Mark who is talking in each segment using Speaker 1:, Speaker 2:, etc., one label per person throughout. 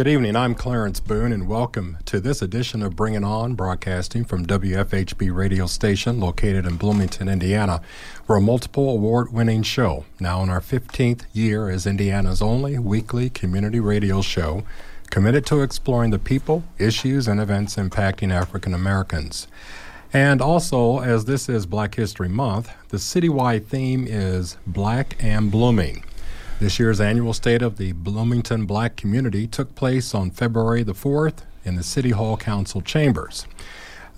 Speaker 1: Good evening. I'm Clarence Boone, and welcome to this edition of Bring It On, broadcasting from WFHB radio station located in Bloomington, Indiana. We're a multiple award winning show, now in our 15th year as Indiana's only weekly community radio show committed to exploring the people, issues, and events impacting African Americans. And also, as this is Black History Month, the citywide theme is Black and Blooming. This year's annual State of the Bloomington Black Community took place on February the 4th in the City Hall Council chambers.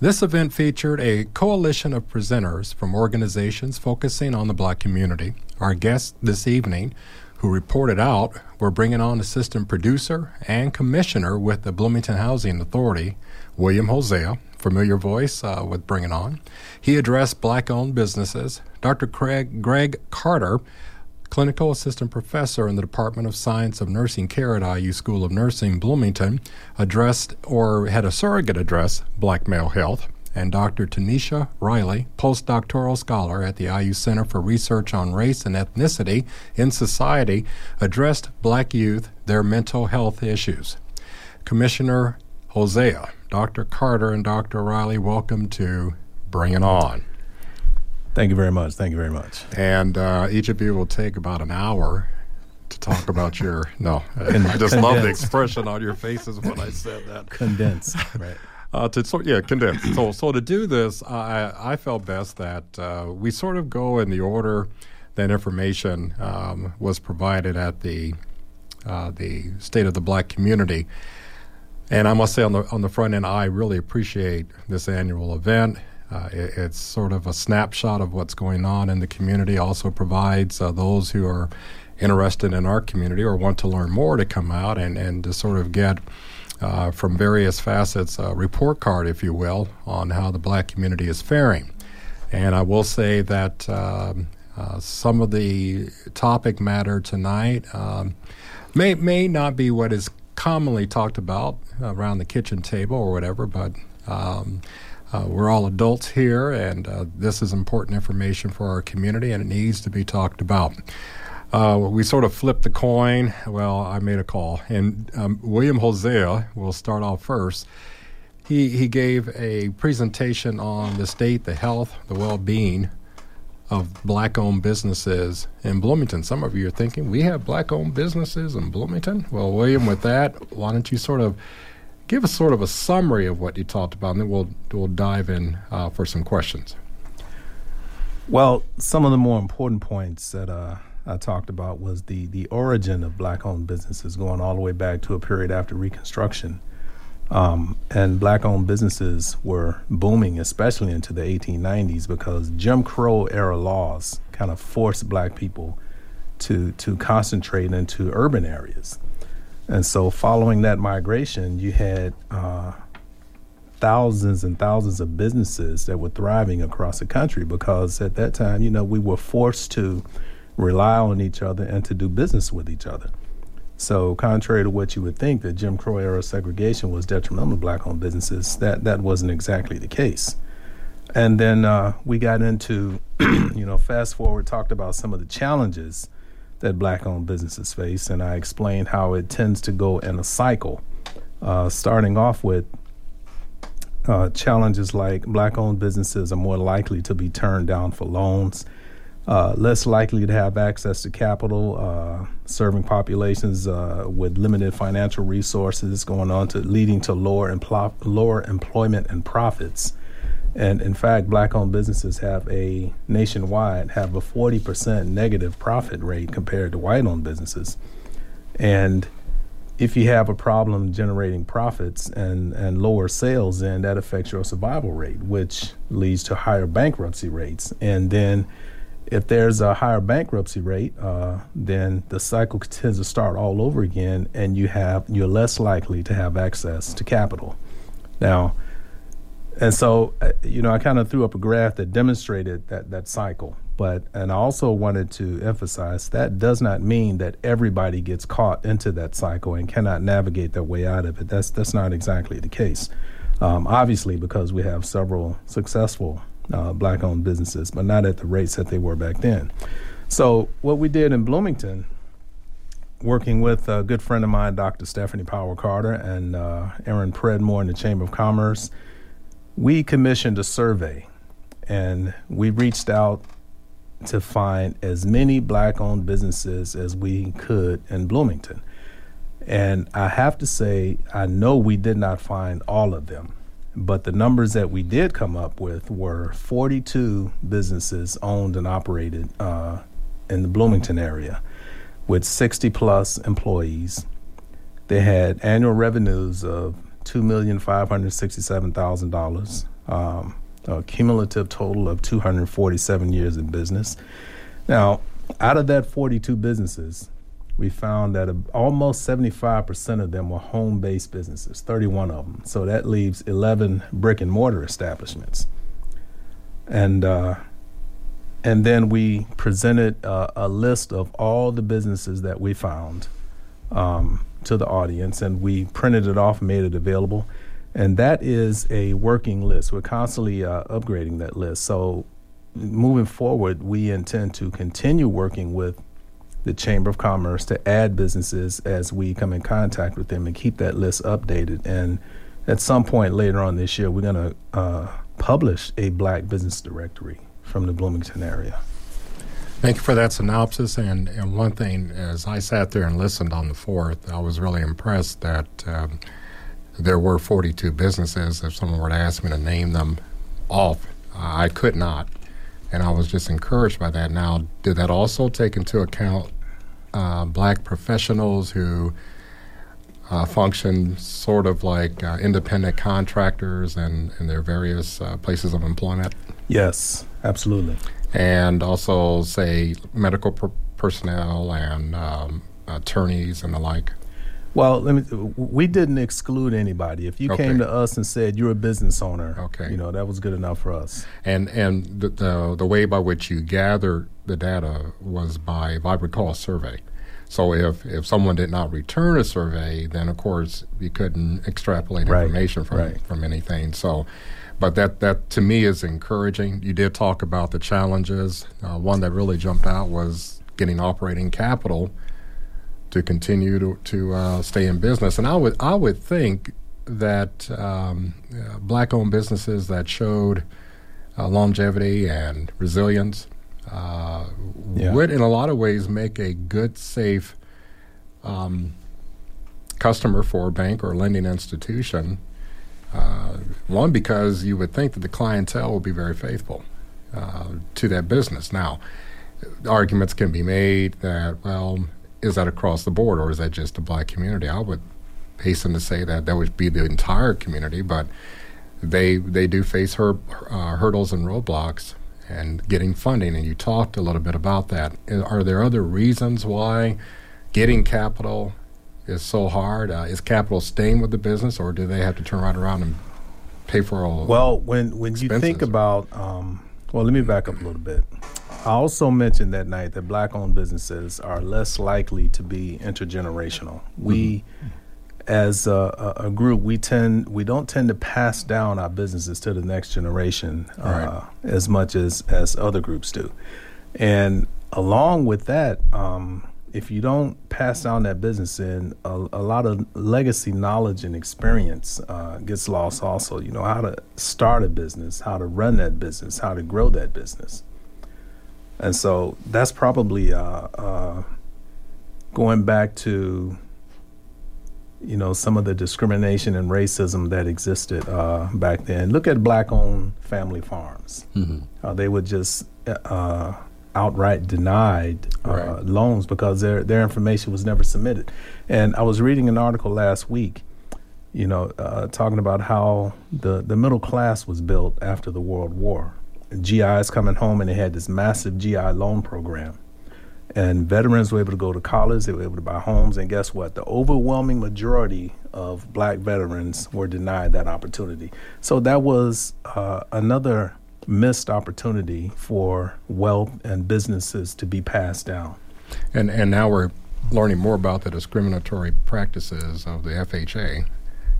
Speaker 1: This event featured a coalition of presenters from organizations focusing on the black community. Our guests this evening, who reported out, were Bring It On assistant producer and commissioner with the Bloomington Housing Authority, William Hosea, familiar voice uh, with Bring It On. He addressed black owned businesses. Dr. Craig, Greg Carter, clinical assistant professor in the Department of Science of Nursing Care at IU School of Nursing, Bloomington, addressed or had a surrogate address black male health. And Dr. Tanisha Riley, postdoctoral scholar at the IU Center for Research on Race and Ethnicity in Society, addressed black youth their mental health issues. Commissioner Hosea, Dr. Carter, and Dr. Riley, welcome to Bring It On.
Speaker 2: Thank you very much. Thank you very much.
Speaker 1: And uh, each of you will take about an hour to talk about your. No, I just love the expression on your faces when I said that.
Speaker 2: Condense, right.
Speaker 1: Uh, to so yeah, condense. so so to do this, I I felt best that uh, we sort of go in the order that information um, was provided at the uh, the state of the black community. And I must say on the on the front end, I really appreciate this annual event. Uh, it, it's sort of a snapshot of what's going on in the community. Also provides uh, those who are interested in our community or want to learn more to come out and, and to sort of get uh, from various facets a report card, if you will, on how the black community is faring. And I will say that um, uh, some of the topic matter tonight um, may may not be what is commonly talked about around the kitchen table or whatever, but um, uh, we're all adults here, and uh, this is important information for our community, and it needs to be talked about. Uh, we sort of flipped the coin. Well, I made a call, and um, William Hosea will start off first. He he gave a presentation on the state, the health, the well-being of black-owned businesses in Bloomington. Some of you are thinking we have black-owned businesses in Bloomington. Well, William, with that, why don't you sort of give us sort of a summary of what you talked about, and then we'll we'll dive in uh, for some questions.
Speaker 2: Well, some of the more important points that uh, I talked about was the the origin of black-owned businesses, going all the way back to a period after Reconstruction. Um, and black-owned businesses were booming, especially into the 1890s, because Jim Crow era laws kind of forced black people to to concentrate into urban areas. And so, following that migration, you had uh, thousands and thousands of businesses that were thriving across the country because at that time, you know, we were forced to rely on each other and to do business with each other. So, contrary to what you would think that Jim Crow era segregation was detrimental to black owned businesses, that, that wasn't exactly the case. And then uh, we got into, you know, fast forward, talked about some of the challenges that black owned businesses face, and I explained how it tends to go in a cycle, uh, starting off with uh, challenges like black owned businesses are more likely to be turned down for loans. Uh, less likely to have access to capital, uh, serving populations uh, with limited financial resources, going on to leading to lower, empl- lower employment and profits. And in fact, black-owned businesses have a nationwide have a 40% negative profit rate compared to white-owned businesses. And if you have a problem generating profits and, and lower sales, then that affects your survival rate, which leads to higher bankruptcy rates. And then if there's a higher bankruptcy rate, uh, then the cycle tends to start all over again, and you have you're less likely to have access to capital. Now, and so, uh, you know, I kind of threw up a graph that demonstrated that, that cycle. But, and I also wanted to emphasize that does not mean that everybody gets caught into that cycle and cannot navigate their way out of it. That's, that's not exactly the case. Um, obviously, because we have several successful uh, black owned businesses, but not at the rates that they were back then. So, what we did in Bloomington, working with a good friend of mine, Dr. Stephanie Power Carter, and uh, Erin Predmore in the Chamber of Commerce, we commissioned a survey and we reached out to find as many black owned businesses as we could in Bloomington. And I have to say, I know we did not find all of them, but the numbers that we did come up with were 42 businesses owned and operated uh, in the Bloomington area with 60 plus employees. They had annual revenues of $2,567,000, um, a cumulative total of 247 years in business. Now, out of that 42 businesses, we found that almost 75% of them were home based businesses, 31 of them. So that leaves 11 brick and mortar establishments. And, uh, and then we presented uh, a list of all the businesses that we found um, to the audience, and we printed it off, made it available, and that is a working list. We're constantly uh, upgrading that list. So, moving forward, we intend to continue working with the Chamber of Commerce to add businesses as we come in contact with them and keep that list updated. And at some point later on this year, we're going to uh, publish a Black Business Directory from the Bloomington area.
Speaker 1: Thank you for that synopsis. And, and one thing, as I sat there and listened on the 4th, I was really impressed that um, there were 42 businesses. If someone were to ask me to name them off, I could not. And I was just encouraged by that. Now, did that also take into account uh, black professionals who uh, function sort of like uh, independent contractors and in their various uh, places of employment?
Speaker 2: Yes, absolutely
Speaker 1: and also say medical per- personnel and um, attorneys and the like?
Speaker 2: Well, let me. We didn't exclude anybody. If you okay. came to us and said you're a business owner, okay, you know that was good enough for us.
Speaker 1: And and the the, the way by which you gathered the data was by, if I recall, a survey. So if if someone did not return a survey, then of course you couldn't extrapolate right. information from right. from anything. So but that, that to me is encouraging. You did talk about the challenges. Uh, one that really jumped out was getting operating capital to continue to, to uh, stay in business. And I would I would think that um, uh, black-owned businesses that showed uh, longevity and resilience uh, yeah. would, in a lot of ways, make a good, safe um, customer for a bank or lending institution uh, one, because you would think that the clientele will be very faithful uh, to that business. Now, arguments can be made that, well, is that across the board or is that just a black community? I would hasten to say that that would be the entire community, but they they do face her, uh, hurdles and roadblocks and getting funding. And you talked a little bit about that. Are there other reasons why getting capital is so hard? Uh, is capital staying with the business, or do they have to turn right around and pay for all?
Speaker 2: Well, when when you think about, um, well, let me back up a little bit. I also mentioned that night that black-owned businesses are less likely to be intergenerational. Mm-hmm. We, as a, a, group, we tend we don't tend to pass down our businesses to the next generation uh, right. as much as as other groups do, and along with that. Um, if you don't pass down that business in, a, a lot of legacy knowledge and experience uh, gets lost also. You know, how to start a business, how to run that business, how to grow that business. And so that's probably uh, uh, going back to, you know, some of the discrimination and racism that existed uh, back then. Look at black owned family farms. Mm-hmm. they would just uh, outright denied uh, right. loans because their their information was never submitted. And I was reading an article last week, you know, uh, talking about how the the middle class was built after the World War. GIs coming home and they had this massive GI loan program. And veterans were able to go to college, they were able to buy homes, and guess what? The overwhelming majority of black veterans were denied that opportunity. So that was uh, another missed opportunity for wealth and businesses to be passed down.
Speaker 1: And and now we're learning more about the discriminatory practices of the FHA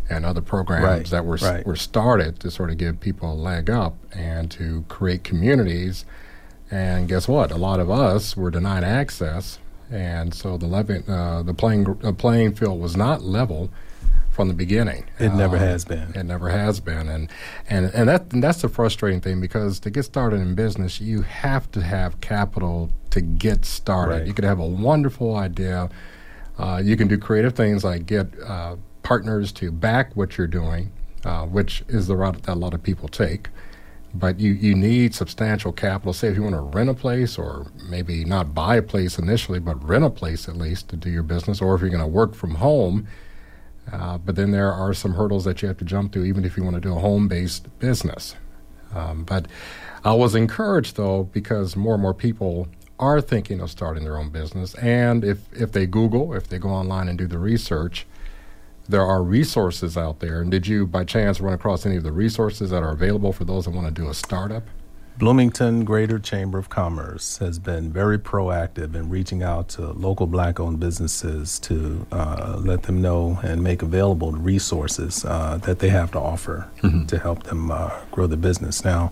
Speaker 1: and other programs
Speaker 2: right,
Speaker 1: that were
Speaker 2: right.
Speaker 1: were started to sort of give people a leg up and to create communities. And guess what? A lot of us were denied access, and so the levy, uh, the playing the playing field was not level from the beginning.
Speaker 2: It never
Speaker 1: Um,
Speaker 2: has been.
Speaker 1: It never has been, and and and that and that's the frustrating thing because to get started in business, you have to have capital to get started.
Speaker 2: Right.
Speaker 1: You could have a wonderful idea. Uh, you can do creative things like get uh, partners to back what you're doing, uh, which is the route that a lot of people take. But you, you need substantial capital. Say if you want to rent a place, or maybe not buy a place initially, but rent a place at least to do your business, or if you're going to work from home. Uh, but then there are some hurdles that you have to jump through, even if you want to do a home based business. Um, but I was encouraged, though, because more and more people are thinking of starting their own business. And if, if they Google, if they go online and do the research, there are resources out there. And did you, by chance, run across any of the resources that are available for those that want to do a startup?
Speaker 2: Bloomington Greater Chamber of Commerce has been very proactive in reaching out to local black owned businesses to uh, let them know and make available resources uh, that they have to offer to help them uh, grow the business. Now,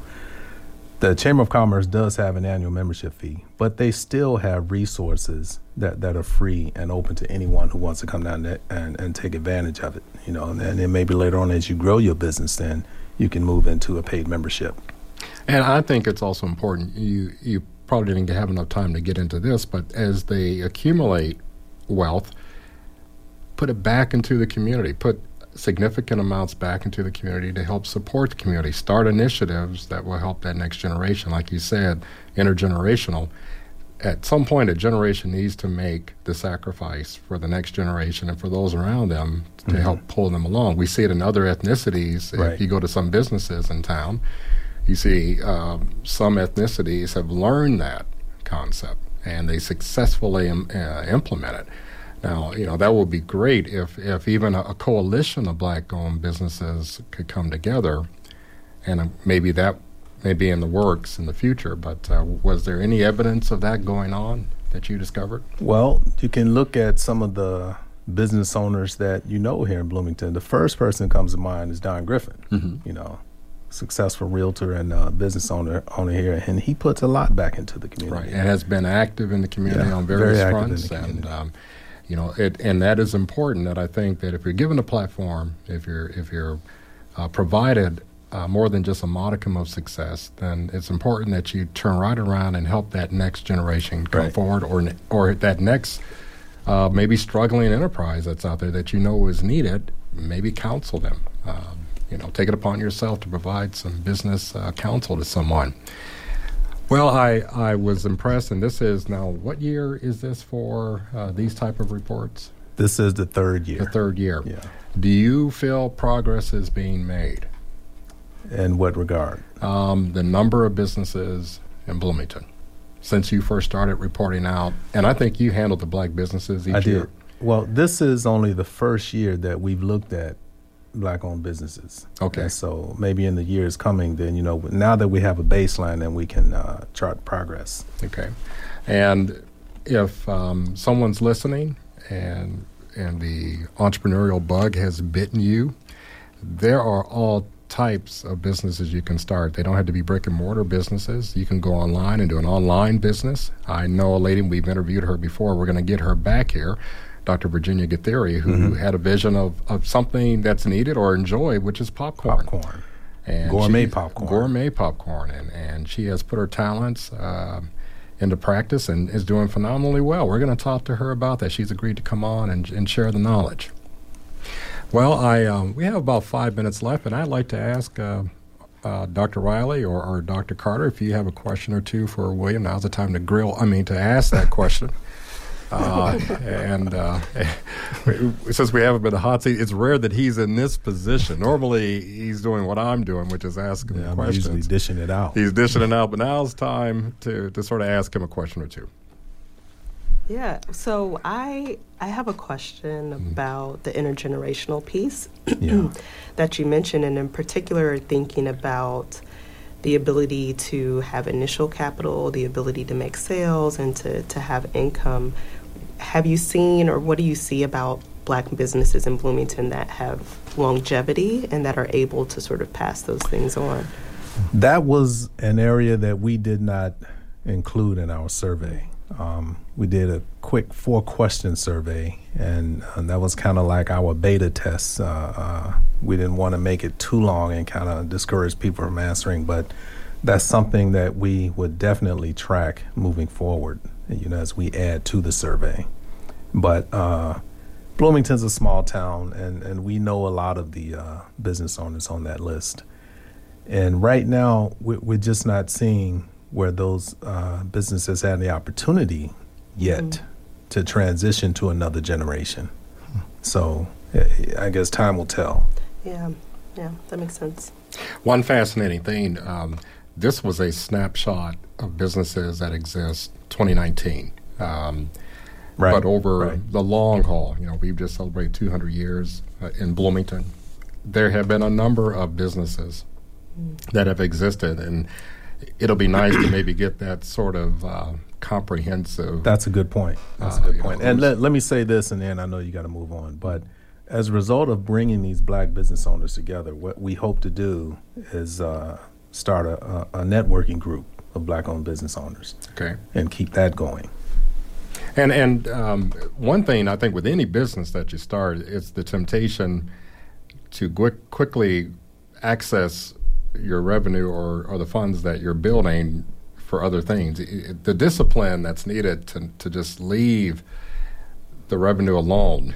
Speaker 2: the Chamber of Commerce does have an annual membership fee, but they still have resources that, that are free and open to anyone who wants to come down there and, and take advantage of it. You know, and then maybe later on as you grow your business, then you can move into a paid membership.
Speaker 1: And I think it's also important. You you probably didn't have enough time to get into this, but as they accumulate wealth, put it back into the community. Put significant amounts back into the community to help support the community. Start initiatives that will help that next generation. Like you said, intergenerational. At some point, a generation needs to make the sacrifice for the next generation and for those around them to mm-hmm. help pull them along. We see it in other ethnicities.
Speaker 2: Right.
Speaker 1: If you go to some businesses in town, you see um, some ethnicities have learned that concept and they successfully Im- uh, implement it. Now, you know, that would be great if, if even a, a coalition of black owned businesses could come together, and uh, maybe that may be in the works in the future. But uh, was there any evidence of that going on that you discovered?
Speaker 2: Well, you can look at some of the business owners that you know here in Bloomington. The first person that comes to mind is Don Griffin. You know, successful realtor and uh, business owner owner here, and he puts a lot back into the community.
Speaker 1: Right, and has been active in the community
Speaker 2: Yeah,
Speaker 1: on various fronts, and um, you know, it, and that is important. That I think that if you're given a platform, if you're if you're uh, provided uh, more than just a modicum of success, then it's important that you turn right around and help that next generation come
Speaker 2: Right.
Speaker 1: forward, or or that next uh, maybe struggling enterprise that's out there that you know is needed. Maybe counsel them. Um, you know, take it upon yourself to provide some business uh, counsel to someone. Well, I, I was impressed, and this is now what year is this for uh, these type of reports?
Speaker 2: This is the third year.
Speaker 1: The third year.
Speaker 2: Yeah.
Speaker 1: Do you feel progress is being made?
Speaker 2: In what regard?
Speaker 1: Um, the number of businesses in Bloomington since you first started reporting out, and I think you handled the black businesses each
Speaker 2: I
Speaker 1: year.
Speaker 2: did. Well, this is only the first year that we've looked at black-owned businesses.
Speaker 1: Okay.
Speaker 2: And so maybe in the years coming, then you know, now that we have a baseline, then we can uh, chart progress.
Speaker 1: Okay, and if um, someone's listening and and the entrepreneurial bug has bitten you, there are all types of businesses you can start. They don't have to be brick and mortar businesses. You can go online and do an online business. I know a lady, we've interviewed her before. We're going to get her back here, Dr. Virginia Gatheri, who had a vision of, of something that's needed or enjoyed, which is popcorn.
Speaker 2: Popcorn.
Speaker 1: And
Speaker 2: Gourmet
Speaker 1: she-
Speaker 2: popcorn.
Speaker 1: Gourmet popcorn. And, and she has put her talents um into practice and is doing phenomenally well. We're going to talk to her about that. She's agreed to come on and, and share the knowledge. Well, I um, we have about five minutes left, and I'd like to ask uh, uh, Dr. Riley or, or Dr. Carter if you have a question or two for William. Now's the time to grill. I mean, to ask that question. Uh, and uh, since we haven't been a hot seat, it's rare that he's in this position. Normally, he's doing what I'm doing, which is asking
Speaker 2: Yeah, I'm
Speaker 1: questions.
Speaker 2: usually dishing it out.
Speaker 1: He's dishing it out, but now's time to, to sort of ask him a question or two.
Speaker 3: Yeah. So I I have a question mm-hmm. about the intergenerational piece yeah. that you mentioned, and in particular, thinking about the ability to have initial capital, the ability to make sales, and to, to have income. Have you seen, or what do you see about black businesses in Bloomington that have longevity and that are able to sort of pass those things on?
Speaker 2: That was an area that we did not include in our survey. Um, we did a quick four question survey, and, and that was kind of like our beta test. Uh, uh, we didn't want to make it too long and kind of discourage people from answering, but that's something that we would definitely track moving forward, you know, as we add to the survey. But uh, Bloomington's a small town, and, and we know a lot of the uh, business owners on that list. And right now, we're just not seeing where those uh, businesses had the opportunity yet mm-hmm. to transition to another generation. So I guess time will tell.
Speaker 3: Yeah, yeah, that makes sense.
Speaker 1: One fascinating thing um, this was a snapshot of businesses that exist 2019. Um, right, but over right. the long haul, you know, we've just celebrated 200 years uh, in Bloomington. There have been a number of businesses that have existed, and it'll be nice to maybe get that sort of uh, comprehensive.
Speaker 2: That's a good point. That's uh, a good point. Know, and let, let me say this, and then I know you got to move on. But as a result of bringing these black business owners together, what we hope to do is uh, start a, a, networking group of black-owned business owners.
Speaker 1: Okay.
Speaker 2: And keep that going.
Speaker 1: And and um, one thing I think with any business that you start, it's the temptation to quick, quickly access your revenue or, or the funds that you're building for other things. The discipline that's needed to, to just leave the revenue alone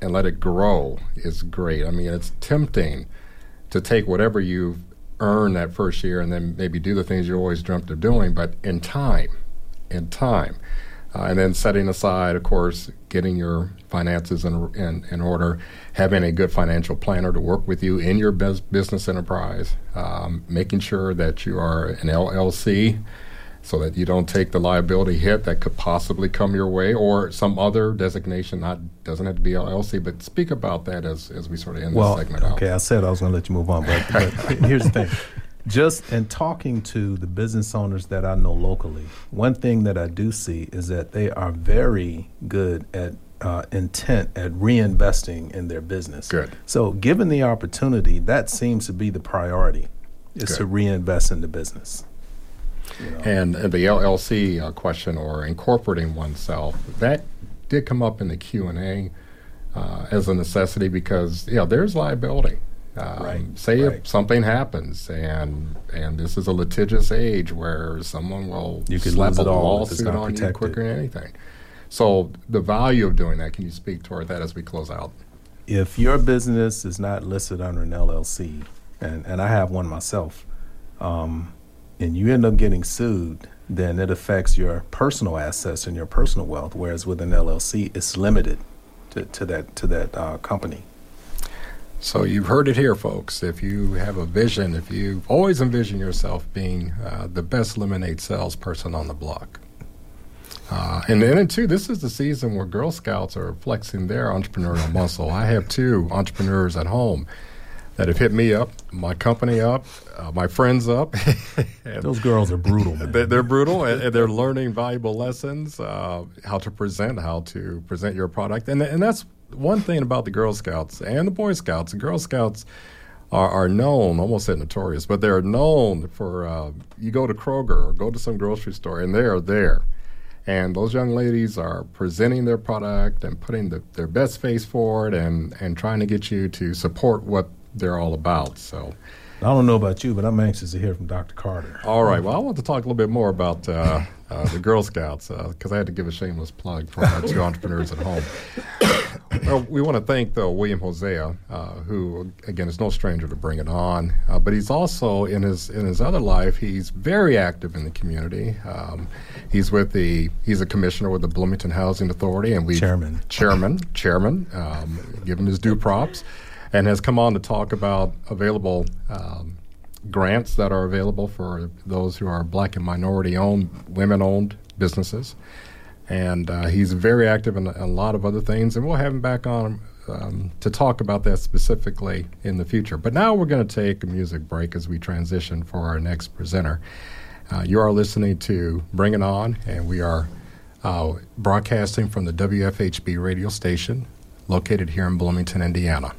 Speaker 1: and let it grow is great. I mean, it's tempting to take whatever you've earned that first year and then maybe do the things you always dreamt of doing, but in time, in time, uh, and then setting aside, of course, getting your finances in, in, in, order, having a good financial planner to work with you in your business enterprise, um, making sure that you are an LLC so that you don't take the liability hit that could possibly come your way or some other designation not doesn't have to be LLC but speak about that as, as we sort of end
Speaker 2: well,
Speaker 1: this segment
Speaker 2: okay
Speaker 1: out.
Speaker 2: I said I was going to let you move on but, but here's the thing just in talking to the business owners that I know locally, one thing that I do see is that they are very good at uh, intent at reinvesting in their business.
Speaker 1: Good.
Speaker 2: So, given the opportunity, that seems to be the priority, is good. to reinvest in the business.
Speaker 1: And the LLC uh, question or incorporating oneself that did come up in the Q and A uh, as a necessity because you know there's liability. Um, right. Say right. if something happens, and and this is a litigious age where someone will
Speaker 2: you
Speaker 1: slap
Speaker 2: a
Speaker 1: lawsuit on you quicker than anything. So the value of doing that, can you speak toward that as we close out?
Speaker 2: If your business is not listed under an LLC, and, and I have one myself, um, and you end up getting sued, then it affects your personal assets and your personal wealth. Whereas with an LLC, it's limited to, to that to that uh, company.
Speaker 1: So you've heard it here, folks. If you have a vision, if you've always envision yourself being uh, the best lemonade salesperson on the block, uh, and then too, this is the season where Girl Scouts are flexing their entrepreneurial muscle. I have two entrepreneurs at home that have hit me up, my company up, uh, my friends up.
Speaker 2: Those girls are brutal.
Speaker 1: They're, they're, brutal, and, and, they're learning valuable lessons, uh, how to present, how to present your product, and and that's one thing about the Girl Scouts and the Boy Scouts, the Girl Scouts are, are known, almost said notorious, but they're known for uh, you go to Kroger or go to some grocery store and they are there. And those young ladies are presenting their product and putting the, their best face forward and, and trying to get you to support what they're all about. So
Speaker 2: I don't know about you, but I'm anxious to hear from Dr. Carter.
Speaker 1: All right. Well, I want to talk a little bit more about uh, uh, the Girl Scouts because uh, I had to give a shameless plug for our two entrepreneurs at home. well, we want to thank though William Hosea, uh, who again is no stranger to Bring It On, uh, but he's also in his in his other life he's very active in the community. Um, he's with the he's a commissioner with the Bloomington Housing Authority, and we
Speaker 2: chairman
Speaker 1: chairman chairman um, give him his due props and has come on to talk about available um, grants that are available for those who are black and minority owned, women owned businesses. And uh, he's very active in a lot of other things, and we'll have him back on um, to talk about that specifically in the future. But now we're going to take a music break as we transition for our next presenter. Uh, you are listening to Bring It On, and we are uh, broadcasting from the WFHB radio station located here in Bloomington, Indiana.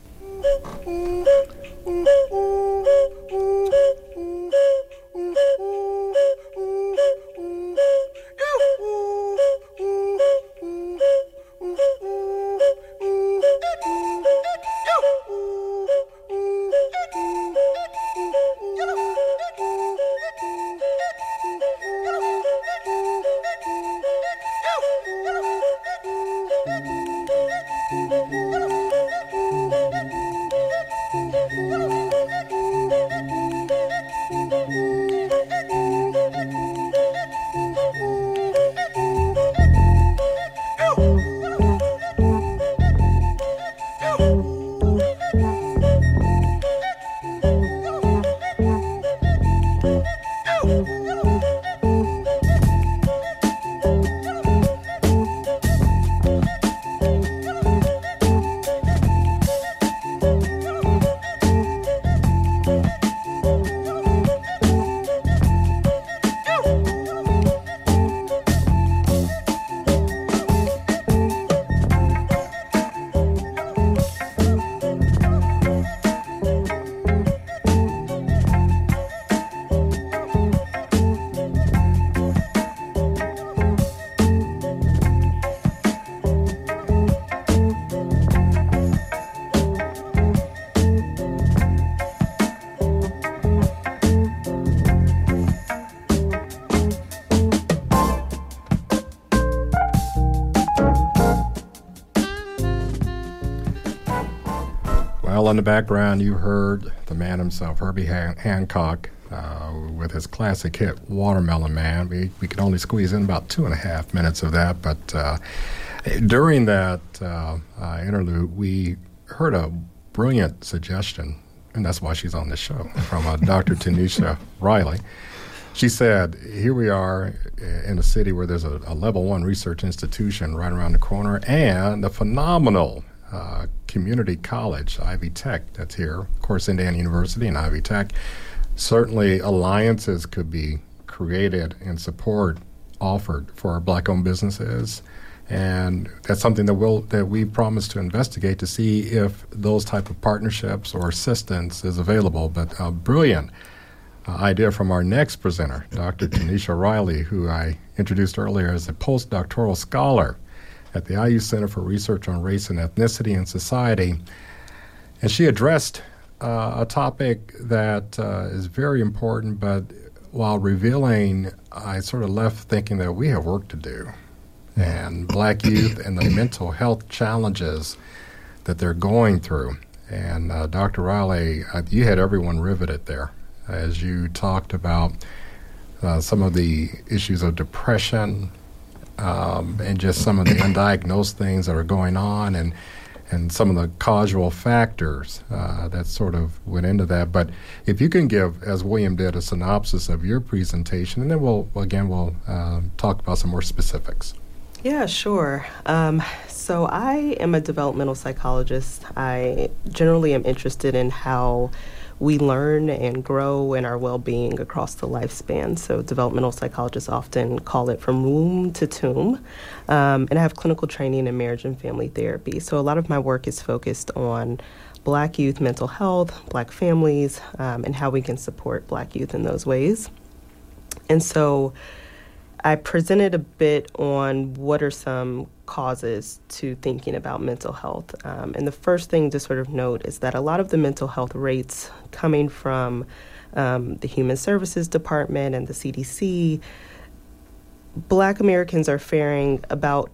Speaker 1: In the background, you heard the man himself, Herbie Han- Hancock, uh, with his classic hit "Watermelon Man." We we could only squeeze in about two and a half minutes of that, but uh, during that uh, uh interlude, we heard a brilliant suggestion, and that's why she's on the show from uh, Dr. Tanisha Riley. She said, "Here we are in a city where there's a, a level one research institution right around the corner, and a phenomenal." Uh, community college, Ivy Tech, that's here, of course, Indiana University and Ivy Tech. Certainly, alliances could be created and support offered for our black-owned businesses, and that's something that we'll that we promise to investigate to see if those type of partnerships or assistance is available. But a brilliant uh, idea from our next presenter, Dr. Tanisha Riley, who I introduced earlier as a postdoctoral scholar at the IU Center for Research on Race and Ethnicity and Society. And she addressed uh, a topic that uh, is very important, but while revealing, I sort of left thinking that we have work to do. And black youth and the mental health challenges that they're going through. And uh, Dr. Riley, uh, you had everyone riveted there as you talked about uh, some of the issues of depression, um, and just some of the undiagnosed things that are going on and and some of the causal factors uh, that sort of went into that. But if you can give, as William did, a synopsis of your presentation, and then we'll again we'll uh, talk about some more specifics.
Speaker 3: Yeah, sure. Um, so I am a developmental psychologist. I generally am interested in how we learn and grow in our well being across the lifespan. So, developmental psychologists often call it from womb to tomb. Um, and I have clinical training in marriage and family therapy. So, a lot of my work is focused on black youth mental health, black families, um, and how we can support black youth in those ways. And so, I presented a bit on what are some causes to thinking about mental health. Um, and the first thing to sort of note is that a lot of the mental health rates coming from um, the Human Services Department and the CDC, Black Americans are faring about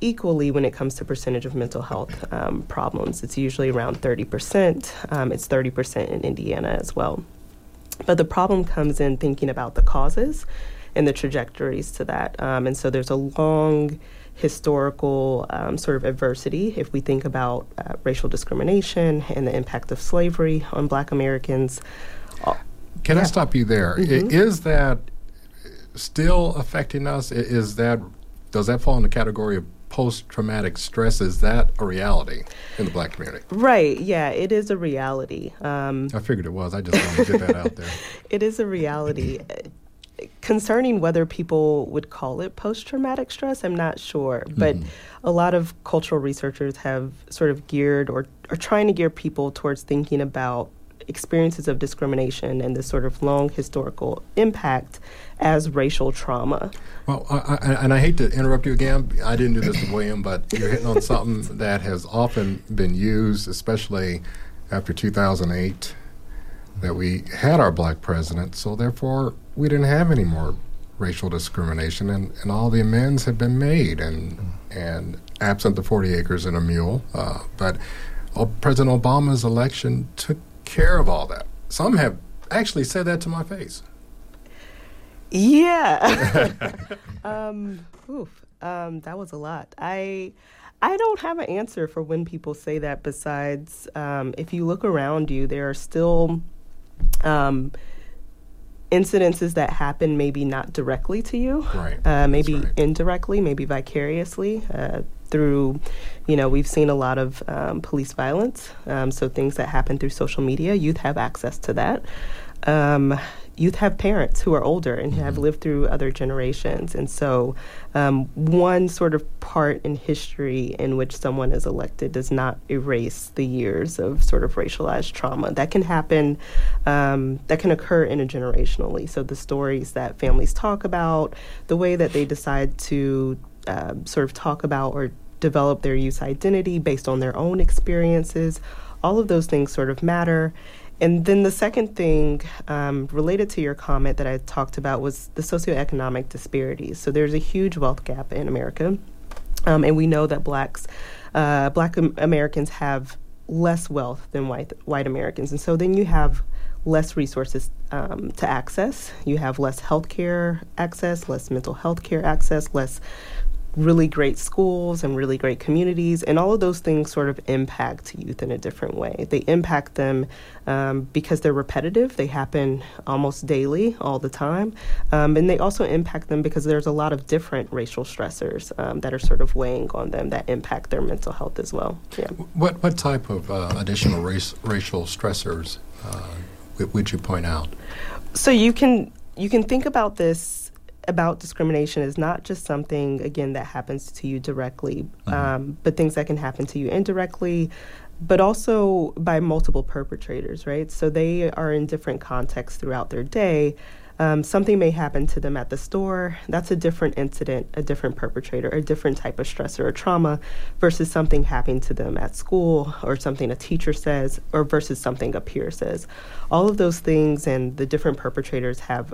Speaker 3: equally when it comes to percentage of mental health um, problems. It's usually around 30%. Um, it's 30% in Indiana as well. But the problem comes in thinking about the causes and the trajectories to that. Um, and so there's a long historical um, sort of adversity if we think about uh, racial discrimination and the impact of slavery on black Americans.
Speaker 1: Can yeah. I stop you there? Mm-hmm. Is that still affecting us? Is that does that fall in the category of post traumatic stress? Is that a reality in the black community?
Speaker 3: Right. Yeah, it is a reality. Um,
Speaker 1: I figured it was. I just wanted to get that out there.
Speaker 3: It is a reality. Concerning whether people would call it post traumatic stress, I'm not sure. But mm-hmm. a lot of cultural researchers have sort of geared or are trying to gear people towards thinking about experiences of discrimination and this sort of long historical impact as racial trauma.
Speaker 1: Well, I, I, and I hate to interrupt you again. I didn't do this to William, but you're hitting on something that has often been used, especially after 2008, that we had our black president. So therefore, we didn't have any more racial discrimination, and, and all the amends have been made, and and absent the 40 acres and a mule. Uh, but President Obama's election took care of all that. Some have actually said that to my face.
Speaker 3: Yeah. um, oof, um, that was a lot. I I don't have an answer for when people say that. Besides, um, if you look around you, there are still um, incidences that happen, maybe not directly to you,
Speaker 1: right. uh,
Speaker 3: maybe
Speaker 1: right.
Speaker 3: indirectly, maybe vicariously. Uh, through, you know, we've seen a lot of um, police violence. Um, so things that happen through social media, youth have access to that. Youth have parents who are older and mm-hmm. have lived through other generations. And so, um, one sort of part in history in which someone is elected does not erase the years of sort of racialized trauma. That can happen, um, that can occur intergenerationally. So, the stories that families talk about, the way that they decide to uh, sort of talk about or develop their youth identity based on their own experiences, all of those things sort of matter. And then the second thing um, related to your comment that I talked about was the socioeconomic disparities. So there's a huge wealth gap in America, um, and we know that blacks, uh, black Americans have less wealth than white white Americans, and so then you have less resources um, to access. You have less healthcare access, less mental health care access, less really great schools and really great communities, and all of those things sort of impact youth in a different way. They impact them um, because they're repetitive, they happen almost daily, all the time, um, and they also impact them because there's a lot of different racial stressors um, that are sort of weighing on them that impact their mental health as well. Yeah.
Speaker 1: What what type of uh, additional race racial stressors uh, would you point out?
Speaker 3: So you can you can think about this about discrimination is not just something again that happens to you directly, mm-hmm. um, but things that can happen to you indirectly, but also by multiple perpetrators, right? So they are in different contexts throughout their day. Um, something may happen to them at the store. That's a different incident, a different perpetrator, a different type of stressor or trauma versus something happening to them at school or something a teacher says or versus something a peer says. All of those things and the different perpetrators have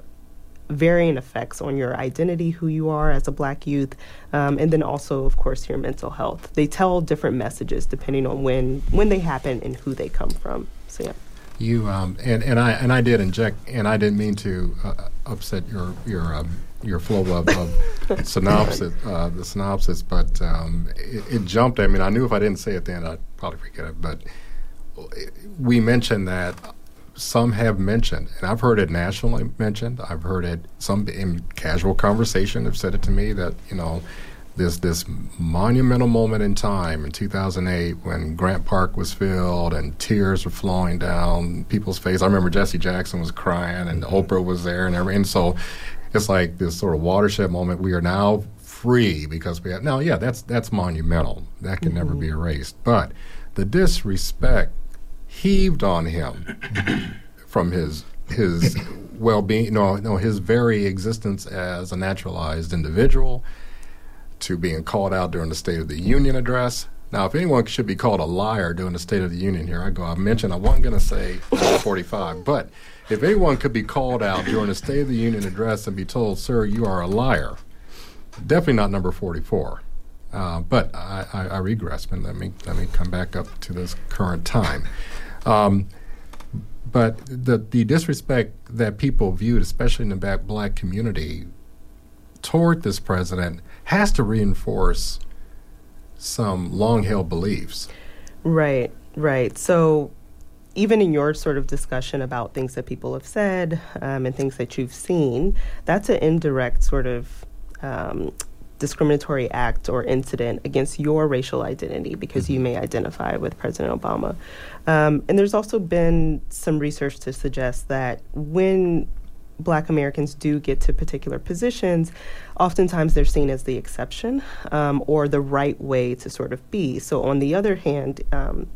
Speaker 3: varying effects on your identity, who you are as a black youth, um, and then also, of course, your mental health. They tell different messages depending on when when they happen and who they come from. So yeah.
Speaker 1: You um, and and I and I did inject, and I didn't mean to uh, upset your your um, your flow of, of synopsis, uh, the synopsis, but um, it, it, jumped. I mean, I knew if I didn't say it then, I'd probably forget it. But we mentioned that some have mentioned, and I've heard it nationally mentioned. I've heard it some in casual conversation have said it to me that you know this this monumental moment in time in 2008 when Grant Park was filled and tears were flowing down people's face. I remember Jesse Jackson was crying and Oprah was there and everything. And so it's like this sort of watershed moment. We are now free because we have now. Yeah, that's that's monumental. That can mm-hmm. never be erased. But the disrespect heaved on him from his his well-being, no, no, his very existence as a naturalized individual, to being called out during the State of the Union address. Now, if anyone should be called a liar during the State of the Union here, I go. I mentioned I wasn't going to say 45, but if anyone could be called out during the State of the Union address and be told, "Sir, you are a liar," definitely not number 44. Uh, but I, I, I regress, and let me let me come back up to this current time. Um, but the the disrespect that people viewed, especially in the black, community, toward this president has to reinforce some long held beliefs.
Speaker 3: Right, right. So even in your sort of discussion about things that people have said um, and things that you've seen, that's an indirect sort of um, discriminatory act or incident against your racial identity because you may identify with President Obama. Um, and there's also been some research to suggest that when black Americans do get to particular positions, oftentimes they're seen as the exception um, or the right way to sort of be. So, on the other hand, um,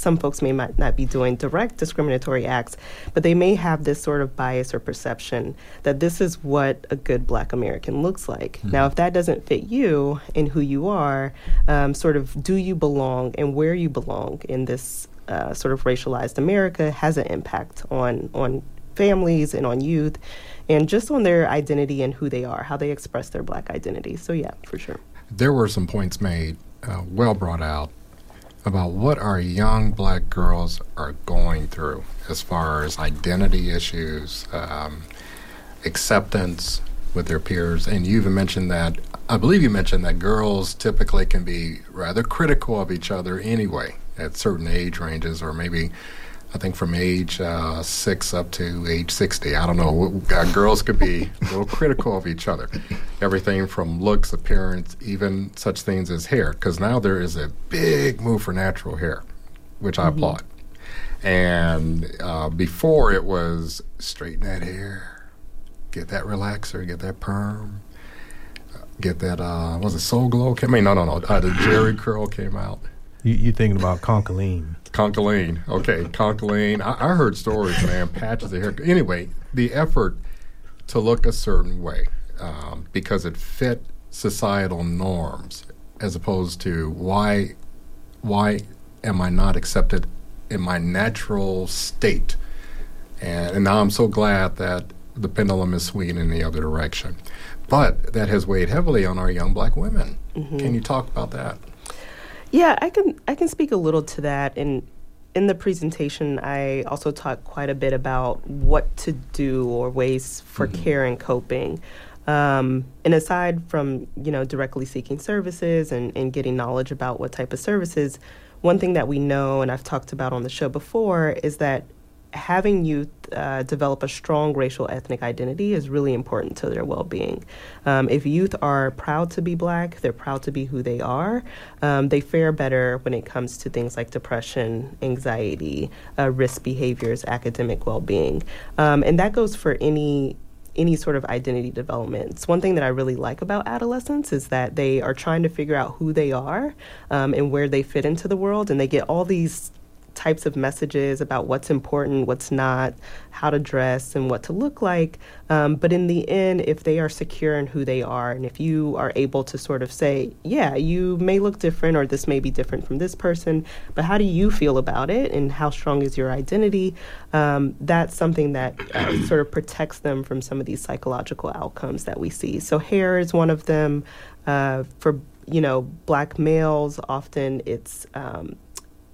Speaker 3: some folks may not be doing direct discriminatory acts, but they may have this sort of bias or perception that this is what a good black American looks like. Mm-hmm. Now, if that doesn't fit you and who you are, um, sort of do you belong and where you belong in this uh, sort of racialized America has an impact on, on families and on youth and just on their identity and who they are, how they express their black identity. So, yeah, for sure.
Speaker 1: There were some points made, uh, well brought out about what our young black girls are going through as far as identity issues, um, acceptance with their peers. And you even mentioned that, I believe you mentioned that girls typically can be rather critical of each other anyway at certain age ranges, or maybe I think from age uh, six up to age 60. I don't know. Uh, girls could be a little critical of each other. Everything from looks, appearance, even such things as hair. Because now there is a big move for natural hair, which I mm-hmm. applaud. And uh, before it was straighten that hair, get that relaxer, get that perm, get that, uh, was it Soul Glo? I mean, no, no, no. Uh, the Jheri curl came out.
Speaker 2: You, you thinking about Congolene.
Speaker 1: Congolene. Okay, Congolene. I, I heard stories, man, patches of hair. Anyway, the effort to look a certain way um, because it fit societal norms as opposed to why why am I not accepted in my natural state? And, and now I'm so glad that the pendulum is swinging in the other direction. But that has weighed heavily on our young black women. Mm-hmm. Can you talk about that?
Speaker 3: Yeah, I can I can speak a little to that and in the presentation, I also talked quite a bit about what to do or ways for mm-hmm. care and coping. Um, and aside from you know directly seeking services and, and getting knowledge about what type of services, one thing that we know and I've talked about on the show before is that having youth uh, develop a strong racial ethnic identity is really important to their well-being. Um, if youth are proud to be black, they're proud to be who they are. Um, they fare better when it comes to things like depression, anxiety, uh, risk behaviors, academic well-being, um, and that goes for any any sort of identity development. It's one thing that I really like about adolescents is that they are trying to figure out who they are um, and where they fit into the world, and they get all these types of messages about what's important, what's not, how to dress, and what to look like. Um, but in the end, if they are secure in who they are, and if you are able to sort of say, yeah, you may look different, or this may be different from this person, but how do you feel about it, and how strong is your identity? Um, that's something that uh, sort of protects them from some of these psychological outcomes that we see. So, hair is one of them. Uh, for you know, black males, often it's um,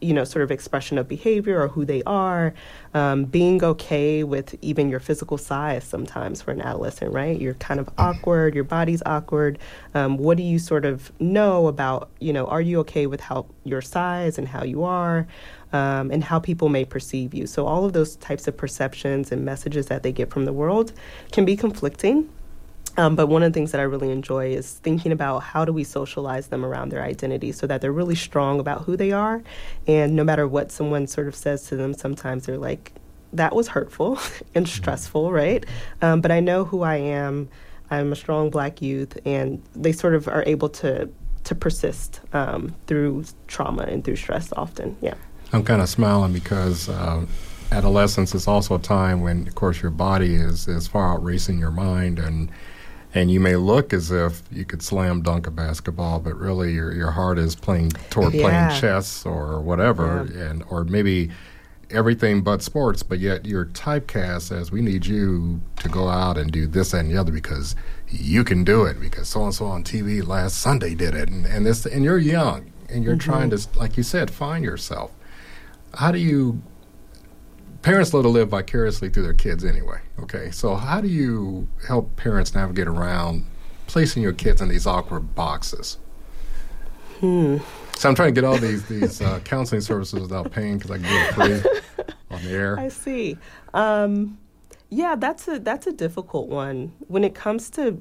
Speaker 3: you know, sort of expression of behavior or who they are, um, being okay with even your physical size sometimes for an adolescent, right? You're kind of awkward, your body's awkward. Um, what do you sort of know about, you know, are you okay with how your size and how you are? Um, and how people may perceive you. So, all of those types of perceptions and messages that they get from the world can be conflicting. Um, but one of the things that I really enjoy is thinking about how do we socialize them around their identity so that they're really strong about who they are. And no matter what someone sort of says to them, sometimes they're like, that was hurtful and mm-hmm. stressful, right? Um, but I know who I am. I'm a strong black youth, and they sort of are able to to persist um, through trauma and through stress often. Yeah.
Speaker 1: I'm kind of smiling because uh, adolescence is also a time when, of course, your body is is far out racing your mind and and you may look as if you could slam dunk a basketball, but really your your heart is playing toward yeah. playing chess or whatever, yeah. and or maybe everything but sports, but yet you're typecast as we need you to go out and do this and the other because you can do it because so and so on TV last Sunday did it, and and this and you're young and you're mm-hmm. trying to, like you said, find yourself. How do you parents love to live vicariously through their kids anyway. Okay, so how do you help parents navigate around placing your kids in these awkward boxes?
Speaker 3: Hmm.
Speaker 1: So I'm trying to get all these these uh, counseling services without paying because I can do it free on the air.
Speaker 3: I see. Um, yeah, that's a that's a difficult one when it comes to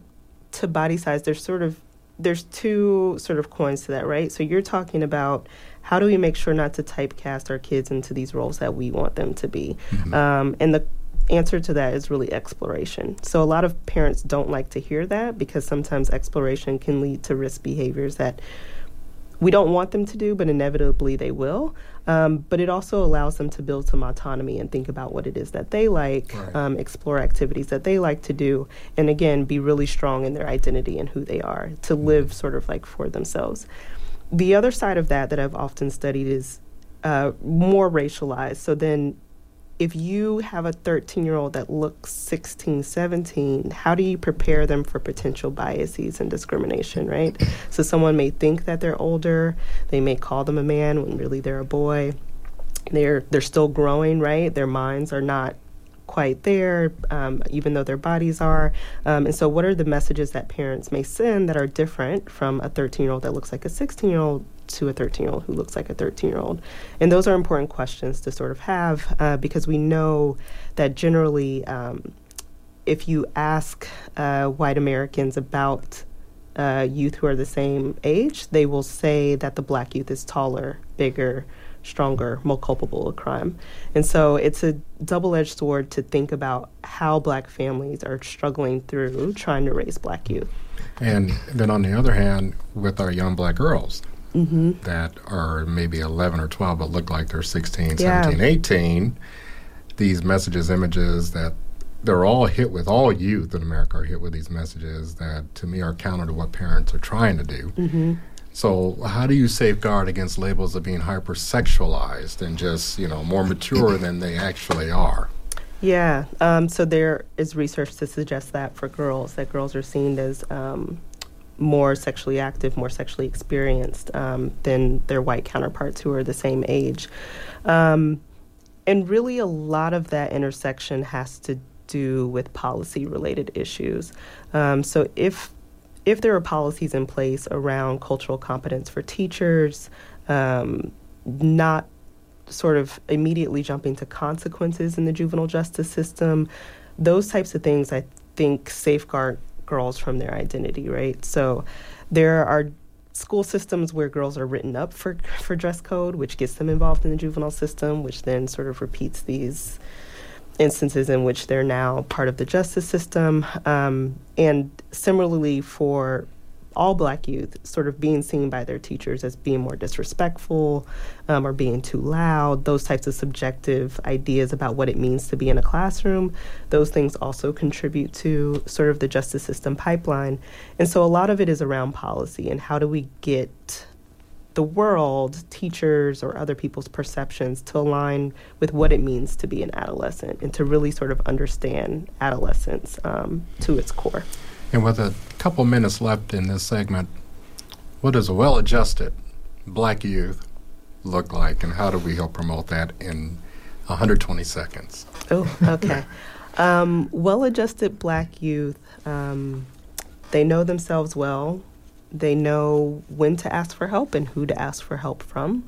Speaker 3: to body size. There's sort of there's two sort of coins to that, right? So you're talking about how do we make sure not to typecast our kids into these roles that we want them to be, mm-hmm. um, and the answer to that is really exploration. So a lot of parents don't like to hear that because sometimes exploration can lead to risk behaviors that we don't want them to do, but inevitably they will. Um, but it also allows them to build some autonomy and think about what it is that they like, right. um, explore activities that they like to do, and again, be really strong in their identity and who they are to mm-hmm. live sort of like for themselves. The other side of that that I've often studied is uh, more racialized. So then if you have a 13 year old that looks 16, 17, how do you prepare them for potential biases and discrimination, right? So someone may think that they're older, they may call them a man when really they're a boy. They're they're still growing, right? Their minds are not quite there, um, even though their bodies are. Um, and so, what are the messages that parents may send that are different from a 13 year old that looks like a 16 year old to a 13 year old who looks like a 13 year old? And those are important questions to sort of have uh, because we know that generally, um, if you ask uh, white Americans about uh, youth who are the same age, they will say that the black youth is taller, bigger, stronger, more culpable of crime. And so it's a double edged sword to think about how black families are struggling through trying to raise black youth.
Speaker 1: And then on the other hand, with our young black girls, mm-hmm. that are maybe 11 or 12 but look like they're 16, yeah. 17, 18. These messages, images that they're all hit with, all youth in America are hit with these messages that to me are counter to what parents are trying to do. Mm-hmm. So, how do you safeguard against labels of being hypersexualized and just, you know, more mature than they actually are?
Speaker 3: Yeah, um, so there is research to suggest that for girls, that girls are seen as um, more sexually active, more sexually experienced um, than their white counterparts who are the same age. Um, and really, a lot of that intersection has to do with policy related issues. Um, so, if if there are policies in place around cultural competence for teachers, um, not sort of immediately jumping to consequences in the juvenile justice system, those types of things I think safeguard girls from their identity, right? So there are school systems where girls are written up for for dress code, which gets them involved in the juvenile system, which then sort of repeats these instances in which they're now part of the justice system. Um, and similarly for all black youth sort of being seen by their teachers as being more disrespectful um, or being too loud, those types of subjective ideas about what it means to be in a classroom, those things also contribute to sort of the justice system pipeline. And so a lot of it is around policy and how do we get the world, teachers, or other people's perceptions to align with what it means to be an adolescent and to really sort of understand adolescence um, to its core.
Speaker 1: And with a couple minutes left in this segment, what does a well adjusted black youth look like, and how do we help promote that in 120 seconds?
Speaker 3: Oh, okay. um, well adjusted black youth, um, they know themselves well. They know when to ask for help and who to ask for help from.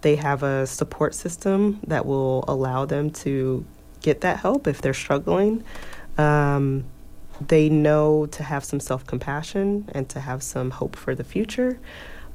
Speaker 3: They have a support system that will allow them to get that help if they're struggling. Um, they know to have some self compassion and to have some hope for the future.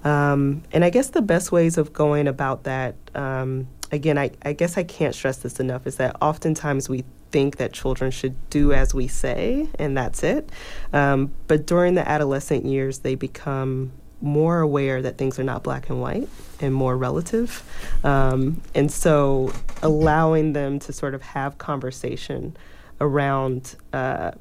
Speaker 3: Um, and I guess the best ways of going about that, um, again, I, I, guess I can't stress this enough, is that oftentimes we think that children should do as we say, and that's it. Um, but during the adolescent years, they become more aware that things are not black and white and more relative. Um, and so allowing them to sort of have conversation around uh,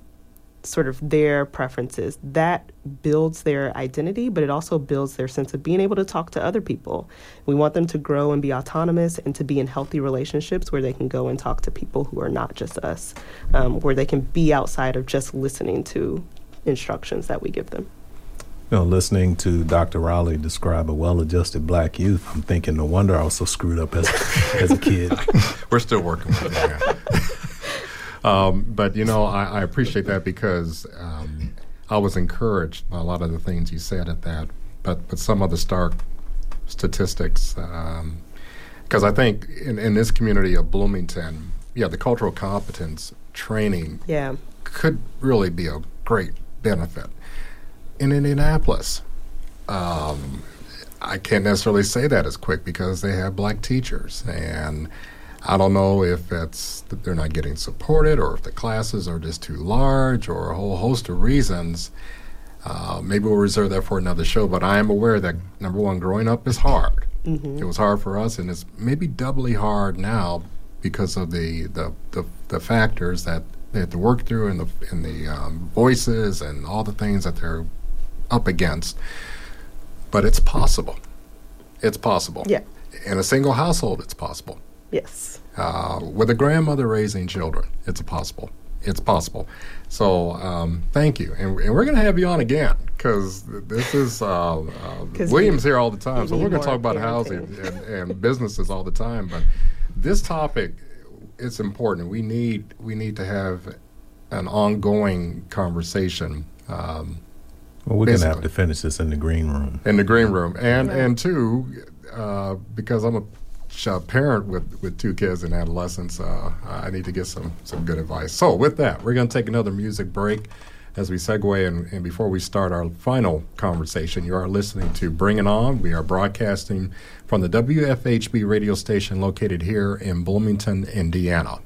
Speaker 3: sort of their preferences. That builds their identity, but it also builds their sense of being able to talk to other people. We want them to grow and be autonomous and to be in healthy relationships where they can go and talk to people who are not just us, um, where they can be outside of just listening to instructions that we give them.
Speaker 2: You know, listening to Dr. Rowley describe a well-adjusted black youth, I'm thinking, no wonder I was so screwed up as, as a kid.
Speaker 1: We're still working with that. Um, but you know, I, I, appreciate that because um, I was encouraged by a lot of the things you said at that. But but some of the stark statistics, because um, I think in, in this community of Bloomington, yeah, the cultural competence training
Speaker 3: yeah.
Speaker 1: could really be a great benefit. in Indianapolis. Um, I can't necessarily say that as quick because they have black teachers, and I don't know if it's that they're not getting supported or if the classes are just too large or a whole host of reasons. Uh, maybe we'll reserve that for another show, but I am aware that number one, growing up is hard. Mm-hmm. It was hard for us, and it's maybe doubly hard now because of the the, the, the factors that they have to work through and the and the um, voices and all the things that they're up against. But it's possible. It's possible.
Speaker 3: Yeah.
Speaker 1: In a single household, it's possible.
Speaker 3: Yes.
Speaker 1: Uh, with a grandmother raising children, it's possible. It's possible. So um, thank you, and, and we're going to have you on again because this is uh, uh, William's here all the time. So we're going to talk about housing and, and businesses all the time. But this topic it's important. We need we need to have an ongoing conversation. Um,
Speaker 2: well, we're going to have to finish this in the green room.
Speaker 1: In the green room, and yeah. and two, uh, because I'm a a parent with, with two kids and adolescents, uh, I need to get some, some good advice. So, with that, we're going to take another music break as we segue. And, and, before we start our final conversation, you are listening to Bring It On. We are broadcasting from the WFHB radio station located here in Bloomington, Indiana.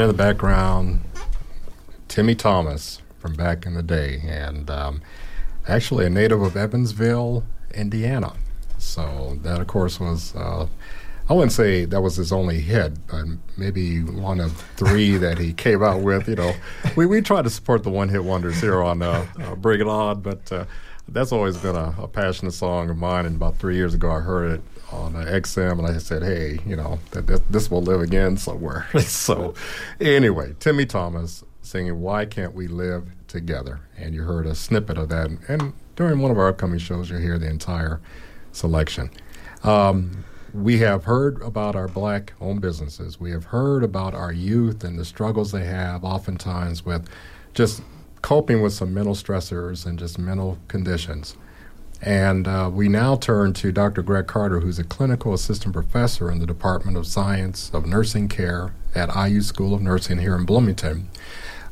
Speaker 1: In the background, Timmy Thomas from back in the day, and um, actually a native of Evansville, Indiana. So that, of course, was. Uh, I wouldn't say that was his only hit, but maybe one of three that he came out with. You know, we, we try to support the one hit wonders here on uh, uh, Bring It On, but uh, that's always been a, a, passionate song of mine. And about three years ago, I heard it on XM, and I said, "Hey, you know, this will live again somewhere." so, anyway, Timmy Thomas singing "Why Can't We Live Together," and you heard a snippet of that. And during one of our upcoming shows, you'll hear the entire selection. Um, we have heard about our black-owned businesses. We have heard about our youth and the struggles they have, oftentimes with just coping with some mental stressors and just mental conditions. And uh, we now turn to Dr. Greg Carter, who's a clinical assistant professor in the Department of Science of Nursing Care at IU School of Nursing here in Bloomington,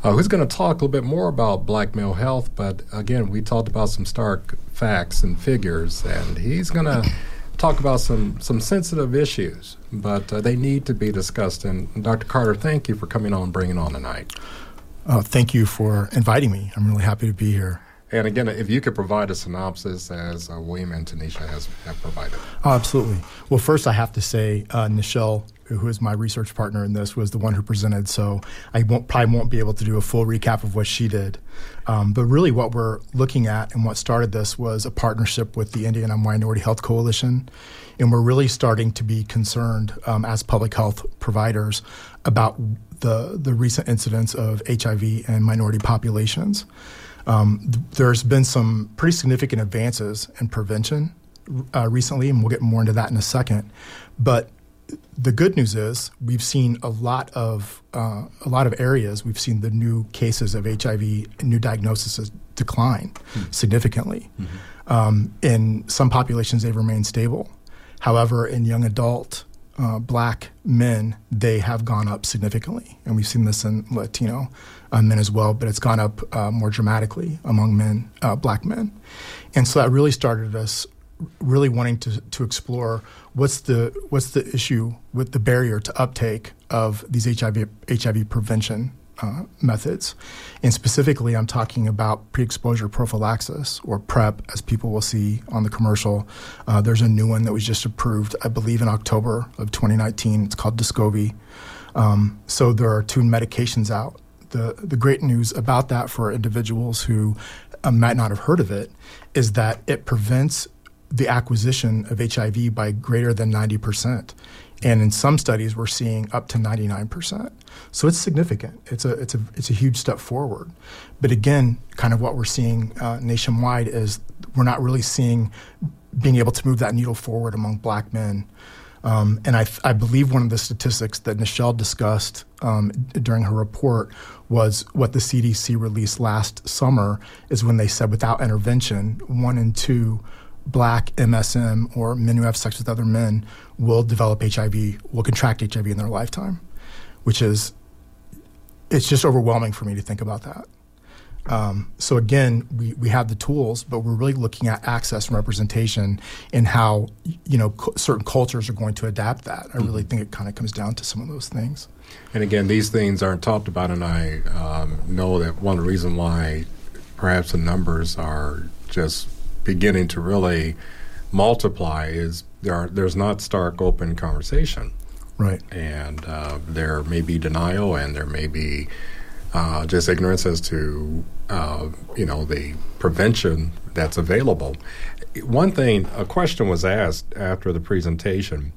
Speaker 1: uh, who's going to talk a little bit more about black male health. But again, we talked about some stark facts and figures, and he's going to talk about some, some sensitive issues, but uh, they need to be discussed. And Dr. Carter, thank you for coming on and bringing on tonight.
Speaker 4: Uh, thank you for inviting me. I'm really happy to be here.
Speaker 1: And again, if you could provide a synopsis as uh, William and Tanisha has have provided.
Speaker 4: Oh, absolutely. Well, first I have to say, uh, Nichelle, who is my research partner in this, was the one who presented. So I won't, probably won't be able to do a full recap of what she did. Um, but really, what we're looking at and what started this was a partnership with the Indiana Minority Health Coalition. And we're really starting to be concerned um, as public health providers about the, the recent incidents of HIV in minority populations. Um, th- there's been some pretty significant advances in prevention uh, recently, and we'll get more into that in a second. But the good news is we've seen a lot of uh, a lot of areas. We've seen the new cases of HIV, new diagnoses decline mm-hmm. significantly. Mm-hmm. Um, in some populations, they've remained stable. However, in young adult uh, black men, they have gone up significantly, and we've seen this in Latino uh, men as well. But it's gone up uh, more dramatically among men, uh, black men, and so that really started us really wanting to to explore what's the what's the issue with the barrier to uptake of these HIV HIV prevention uh, methods. And specifically, I'm talking about pre exposure prophylaxis, or PrEP, as people will see on the commercial. Uh, there's a new one that was just approved, I believe, in October of 2019. It's called Descovy. Um, so there are two medications out. The, the great news about that for individuals who uh, might not have heard of it is that it prevents the acquisition of HIV by greater than 90%. And in some studies, we're seeing up to 99%. So it's significant. It's a, it's a, it's a huge step forward. But again, kind of what we're seeing uh, nationwide is we're not really seeing being able to move that needle forward among black men. Um, and I, I, believe one of the statistics that Nichelle discussed um, during her report was what the CDC released last summer is when they said without intervention, one in two black MSM or men who have sex with other men will develop HIV, will contract HIV in their lifetime, which is, it's just overwhelming for me to think about that. Um, so again, we, we have the tools, but we're really looking at access and representation and how you know cu- certain cultures are going to adapt that. I really mm-hmm. think it kind of comes down to some of those things.
Speaker 1: And again, these things aren't talked about, and I um, know that one reason why perhaps the numbers are just beginning to really multiply is there are, there's not stark open conversation.
Speaker 4: Right.
Speaker 1: And uh, there may be denial and there may be uh, just ignorance as to uh, you know the prevention that's available. One thing, a question was asked after the presentation.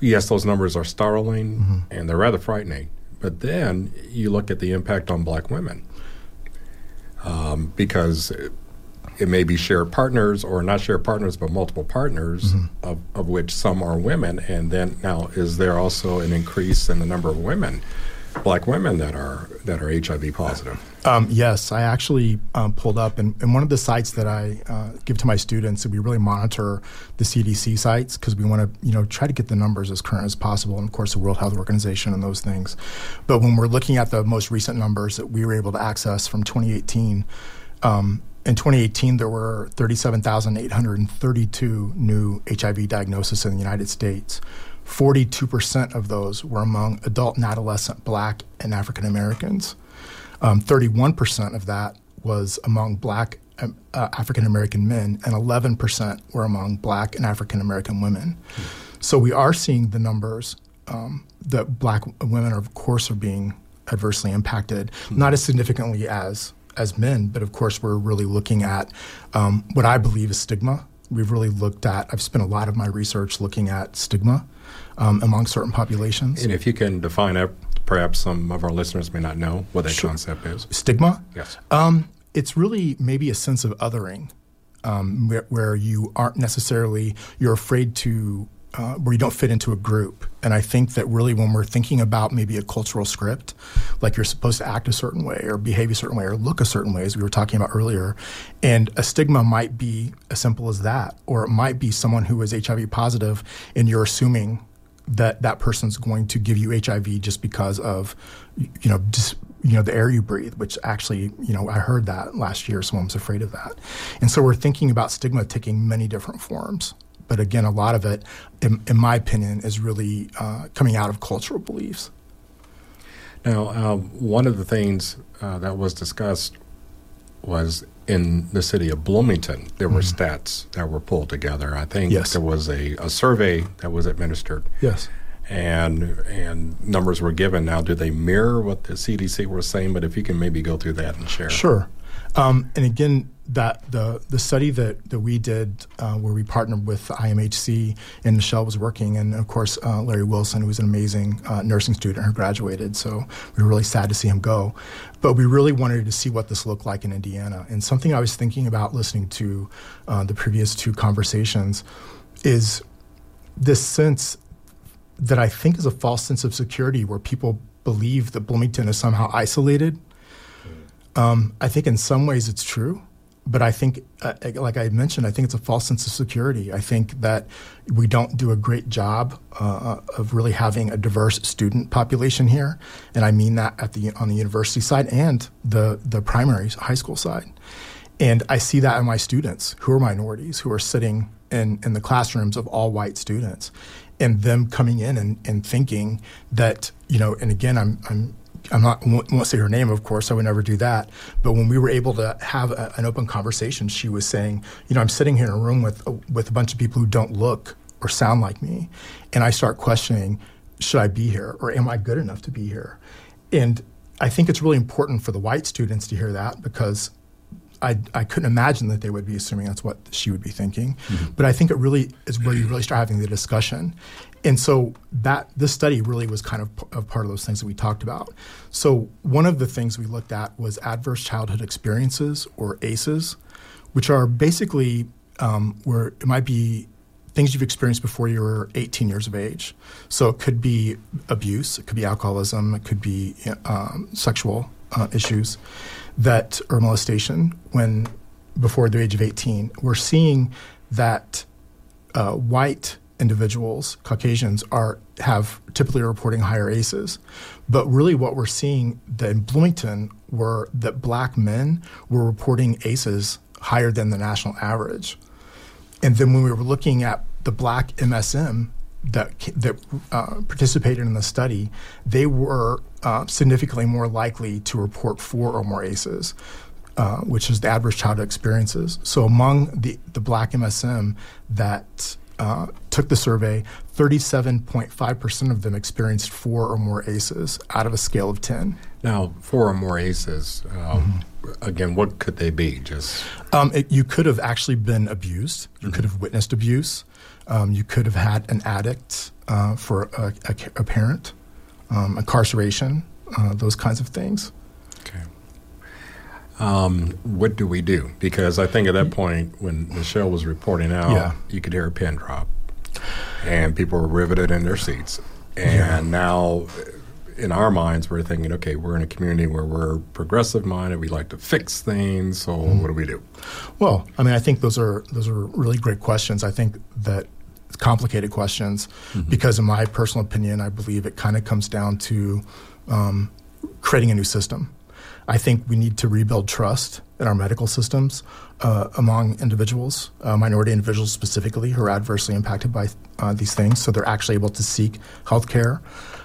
Speaker 1: Yes, those numbers are startling mm-hmm. and they're rather frightening. But then you look at the impact on black women. Um, because it may be shared partners or not shared partners, but multiple partners, mm-hmm. of, of which some are women. And then now, is there also an increase in the number of women, black women that are that are HIV positive?
Speaker 4: Um, yes, I actually um, pulled up, and, and, one of the sites that I uh, give to my students, we really monitor the CDC sites because we want to, you know, try to get the numbers as current as possible, and of course the World Health Organization and those things. But when we're looking at the most recent numbers that we were able to access from 2018. Um, in 2018, there were 37,832 new HIV diagnoses in the United States. 42% of those were among adult and adolescent black and African Americans. Um, 31% of that was among black um, uh, African American men, and 11% were among black and African American women. Mm. So we are seeing the numbers um, that black women, are, of course, are being adversely impacted, mm. not as significantly as as men, but of course we're really looking at um, what I believe is stigma. We've really looked at. I've spent a lot of my research looking at stigma um, among certain populations.
Speaker 1: And if you can define it, perhaps some of our listeners may not know what that sure. concept is.
Speaker 4: Stigma.
Speaker 1: Yes.
Speaker 4: Um, it's really maybe a sense of othering, um, where, where you aren't necessarily you're afraid to uh, where you don't fit into a group. And I think that really when we're thinking about maybe a cultural script, like you're supposed to act a certain way or behave a certain way or look a certain way, as we were talking about earlier, and a stigma might be as simple as that, or it might be someone who is HIV positive and you're assuming that that person's going to give you HIV just because of, you know, just you know the air you breathe which actually you know i heard that last year someone was afraid of that and so we're thinking about stigma taking many different forms but again, a lot of it, in, in my opinion, is really uh, coming out of cultural beliefs.
Speaker 1: Now, um, one of the things uh, that was discussed was in the city of Bloomington, there were mm. stats that were pulled together. I think yes. there was a, a survey that was administered.
Speaker 4: Yes.
Speaker 1: And and numbers were given. Now, do they mirror what the CDC was saying? But if you can maybe go through that and share.
Speaker 4: Sure. Um, and again, that the the study that, that we did, uh, where we partnered with IMHC and Nichelle was working, and of course uh, Larry Wilson, who was an amazing uh, nursing student who graduated. So we were really sad to see him go, but we really wanted to see what this looked like in Indiana. And something I was thinking about listening to uh, the previous two conversations is this sense that I think is a false sense of security, where people believe that Bloomington is somehow isolated um, I think in some ways it's true, but I think, uh, like I mentioned, I think it's a false sense of security. I think that we don't do a great job uh, of really having a diverse student population here, and I mean that at the on the university side and the the primary high school side. And I see that in my students who are minorities, who are sitting in, in the classrooms of all white students, and them coming in and, and thinking that, you know, and again, I'm, I'm I'm not won't say her name, of course. I would never do that. But when we were able to have a, an open conversation, she was saying, you know, I'm sitting here in a room with with a bunch of people who don't look or sound like me, and I start questioning, should I be here or am I good enough to be here? And I think it's really important for the white students to hear that because I, I couldn't imagine that they would be assuming that's what she would be thinking. Mm-hmm. But I think it really is where you really start having the discussion. And so that this study really was kind of a part of those things that we talked about. So one of the things we looked at was adverse childhood experiences or ACEs, which are basically um, where it might be things you've experienced before you were 18 years of age. So it could be abuse, it could be alcoholism, it could be um, sexual uh, issues that or molestation when before the age of 18. We're seeing that uh, white individuals, Caucasians, are have typically reporting higher ACEs. But really, what we're seeing in Bloomington were that black men were reporting ACEs higher than the national average. And then when we were looking at the black MSM that that uh, participated in the study, they were uh, significantly more likely to report four or more ACEs. Uh, which is the adverse childhood experiences. So among the, the black MSM that uh, took the survey, 37.5% of them experienced four or more ACEs out of a scale of 10.
Speaker 1: Now, four or more ACEs, um, mm-hmm. again, what could they be? Just
Speaker 4: um, it, You could have actually been abused, you mm-hmm. could have witnessed abuse, um, you could have had an addict uh, for a, a, a parent, um, incarceration, uh, those kinds of things.
Speaker 1: Um, what do we do? Because I think at that point, when Nichelle was reporting out, yeah. you could hear a pin drop, and people were riveted in their seats. And yeah. now, in our minds, we're thinking, okay, we're in a community where we're progressive minded. We like to fix things. So, mm. what do we do?
Speaker 4: Well, I mean, I think those are those are really great questions. I think that complicated questions mm-hmm. because, in my personal opinion, I believe it kind of comes down to um, creating a new system. I think we need to rebuild trust in our medical systems uh, among individuals, uh, minority individuals specifically, who are adversely impacted by uh, these things, so they're actually able to seek health care.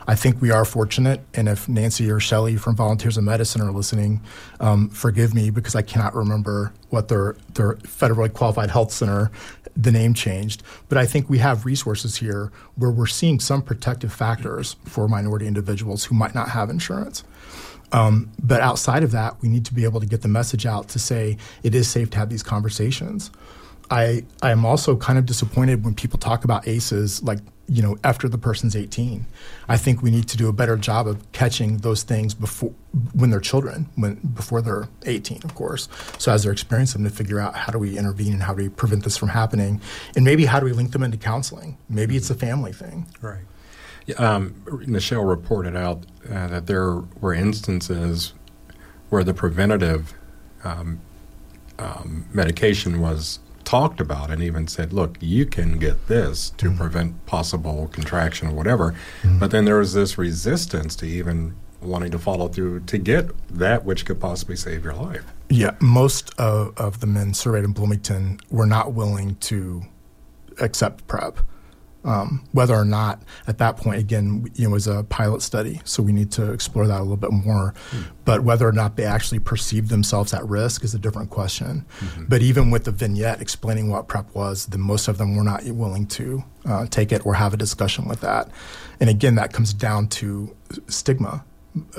Speaker 4: I think we are fortunate, and if Nancy or Shelley from Volunteers in Medicine are listening, um, forgive me because I cannot remember what their, their federally qualified health center the name changed. But I think we have resources here where we're seeing some protective factors for minority individuals who might not have insurance. Um, but outside of that, we need to be able to get the message out to say it is safe to have these conversations. I I am also kind of disappointed when people talk about ACEs like you know after the person's 18. I think we need to do a better job of catching those things before when they're children, when before they're 18, of course. So as they're experiencing them, to figure out how do we intervene and how do we prevent this from happening, and maybe how do we link them into counseling? Maybe it's a family thing.
Speaker 1: Right. Um, Nichelle reported out uh, that there were instances where the preventative um, um, medication was talked about and even said, look, you can get this to mm-hmm. prevent possible contraction or whatever. Mm-hmm. But then there was this resistance to even wanting to follow through to get that which could possibly save your life.
Speaker 4: Yeah, most of, of the men surveyed in Bloomington were not willing to accept PrEP Um, whether or not at that point, again, you know, it was a pilot study, so we need to explore that a little bit more. Mm-hmm. But whether or not they actually perceive themselves at risk is a different question. Mm-hmm. But even with the vignette explaining what PrEP was, then most of them were not willing to uh, take it or have a discussion with that. And again, that comes down to stigma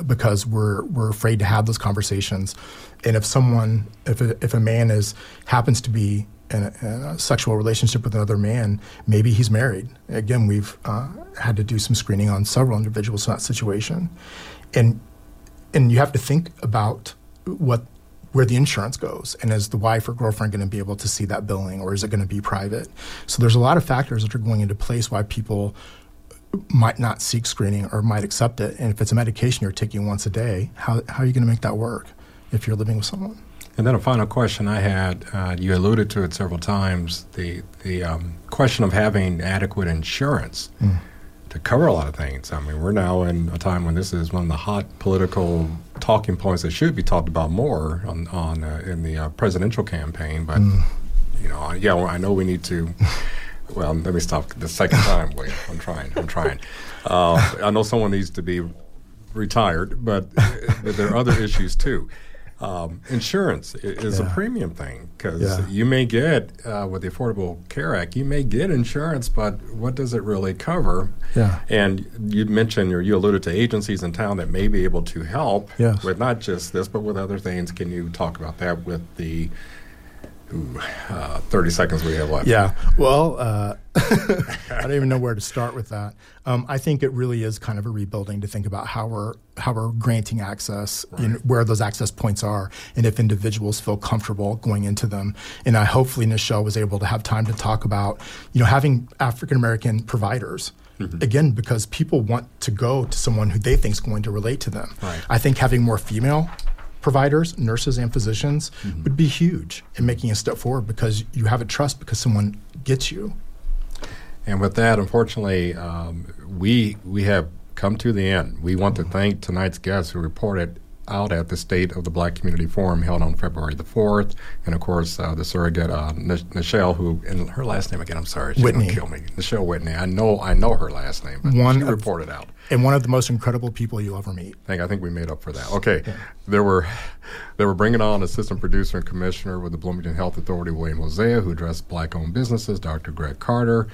Speaker 4: because we're we're afraid to have those conversations. And if someone, if a, if a man is happens to be in a, in a, sexual relationship with another man, maybe he's married. Again, we've uh, had to do some screening on several individuals in that situation, and and you have to think about what where the insurance goes, and is the wife or girlfriend going to be able to see that billing, or is it going to be private? So there's a lot of factors that are going into place why people might not seek screening or might accept it. And if it's a medication you're taking once a day, how, how are you going to make that work if you're living with someone?
Speaker 1: And then a final question I had, uh, you alluded to it several times, the, the um, question of having adequate insurance mm. to cover a lot of things. I mean, we're now in a time when this is one of the hot political talking points that should be talked about more on, on uh, in the uh, presidential campaign. But, mm. you know, yeah, well, I know we need to Well, let me stop the second time. Wait, I'm trying. I'm trying. Uh, I know someone needs to be retired, but, but there are other issues too. Um, insurance is yeah. a premium thing because yeah. you may get uh, with the Affordable Care Act, you may get insurance, but what does it really cover?
Speaker 4: Yeah.
Speaker 1: And you mentioned or you alluded to agencies in town that may be able to help
Speaker 4: yes.
Speaker 1: with not just this, but with other things. Can you talk about that with the Ooh, uh, 30 seconds we have left.
Speaker 4: Yeah. Well, uh, I don't even know where to start with that. Um, I think it really is kind of a rebuilding to think about how we're how we're granting access, right. know, where those access points are, and if individuals feel comfortable going into them. And I hopefully Nichelle was able to have time to talk about, you know, having African American providers. Mm-hmm. Again, because people want to go to someone who they think is going to relate to them.
Speaker 1: Right.
Speaker 4: I think having more female providers, nurses, and physicians mm-hmm. would be huge in making a step forward because you have a trust because someone gets you.
Speaker 1: And with that, unfortunately, um, we we have come to the end. We want to thank tonight's guests who reported out at the State of the Black Community Forum held on February the 4th. And of course, uh, the surrogate, uh, Nichelle, who, and her last name again, I'm sorry, she's
Speaker 4: going
Speaker 1: to kill me. Nichelle Whitney. I know I know her last name, but one she of, reported out.
Speaker 4: And one of the most incredible people you'll ever meet.
Speaker 1: I think, I think we made up for that. Okay. Yeah. There were they were bringing on assistant producer and commissioner with the Bloomington Health Authority, William Hosea, who addressed black owned businesses, Dr. Greg Carter,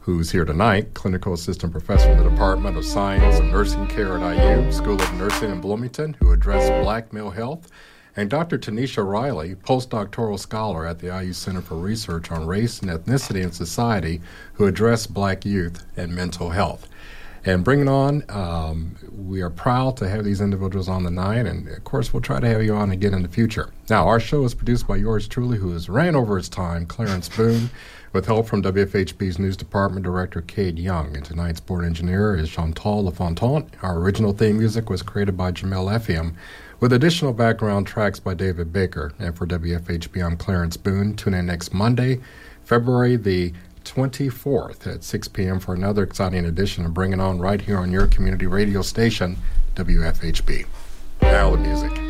Speaker 1: who's here tonight, clinical assistant professor in the Department of Science and Nursing Care at IU, School of Nursing in Bloomington, who addressed black male health, and Dr. Tanisha Riley, postdoctoral scholar at the IU Center for Research on Race and Ethnicity and Society, who addressed black youth and mental health. And bringing on, um, we are proud to have these individuals on the night, and of course, we'll try to have you on again in the future. Now, our show is produced by yours truly, who has ran over his time, Clarence Boone, with help from WFHB's News Department Director Cade Young. And tonight's board engineer is Chantal LaFontaine. Our original theme music was created by Jamel Effiam, with additional background tracks by David Baker. And for WFHB, I'm Clarence Boone. Tune in next Monday, February the 24th at 6 p.m. for another exciting edition of Bring It On right here on your community radio station, WFHB. Now the music.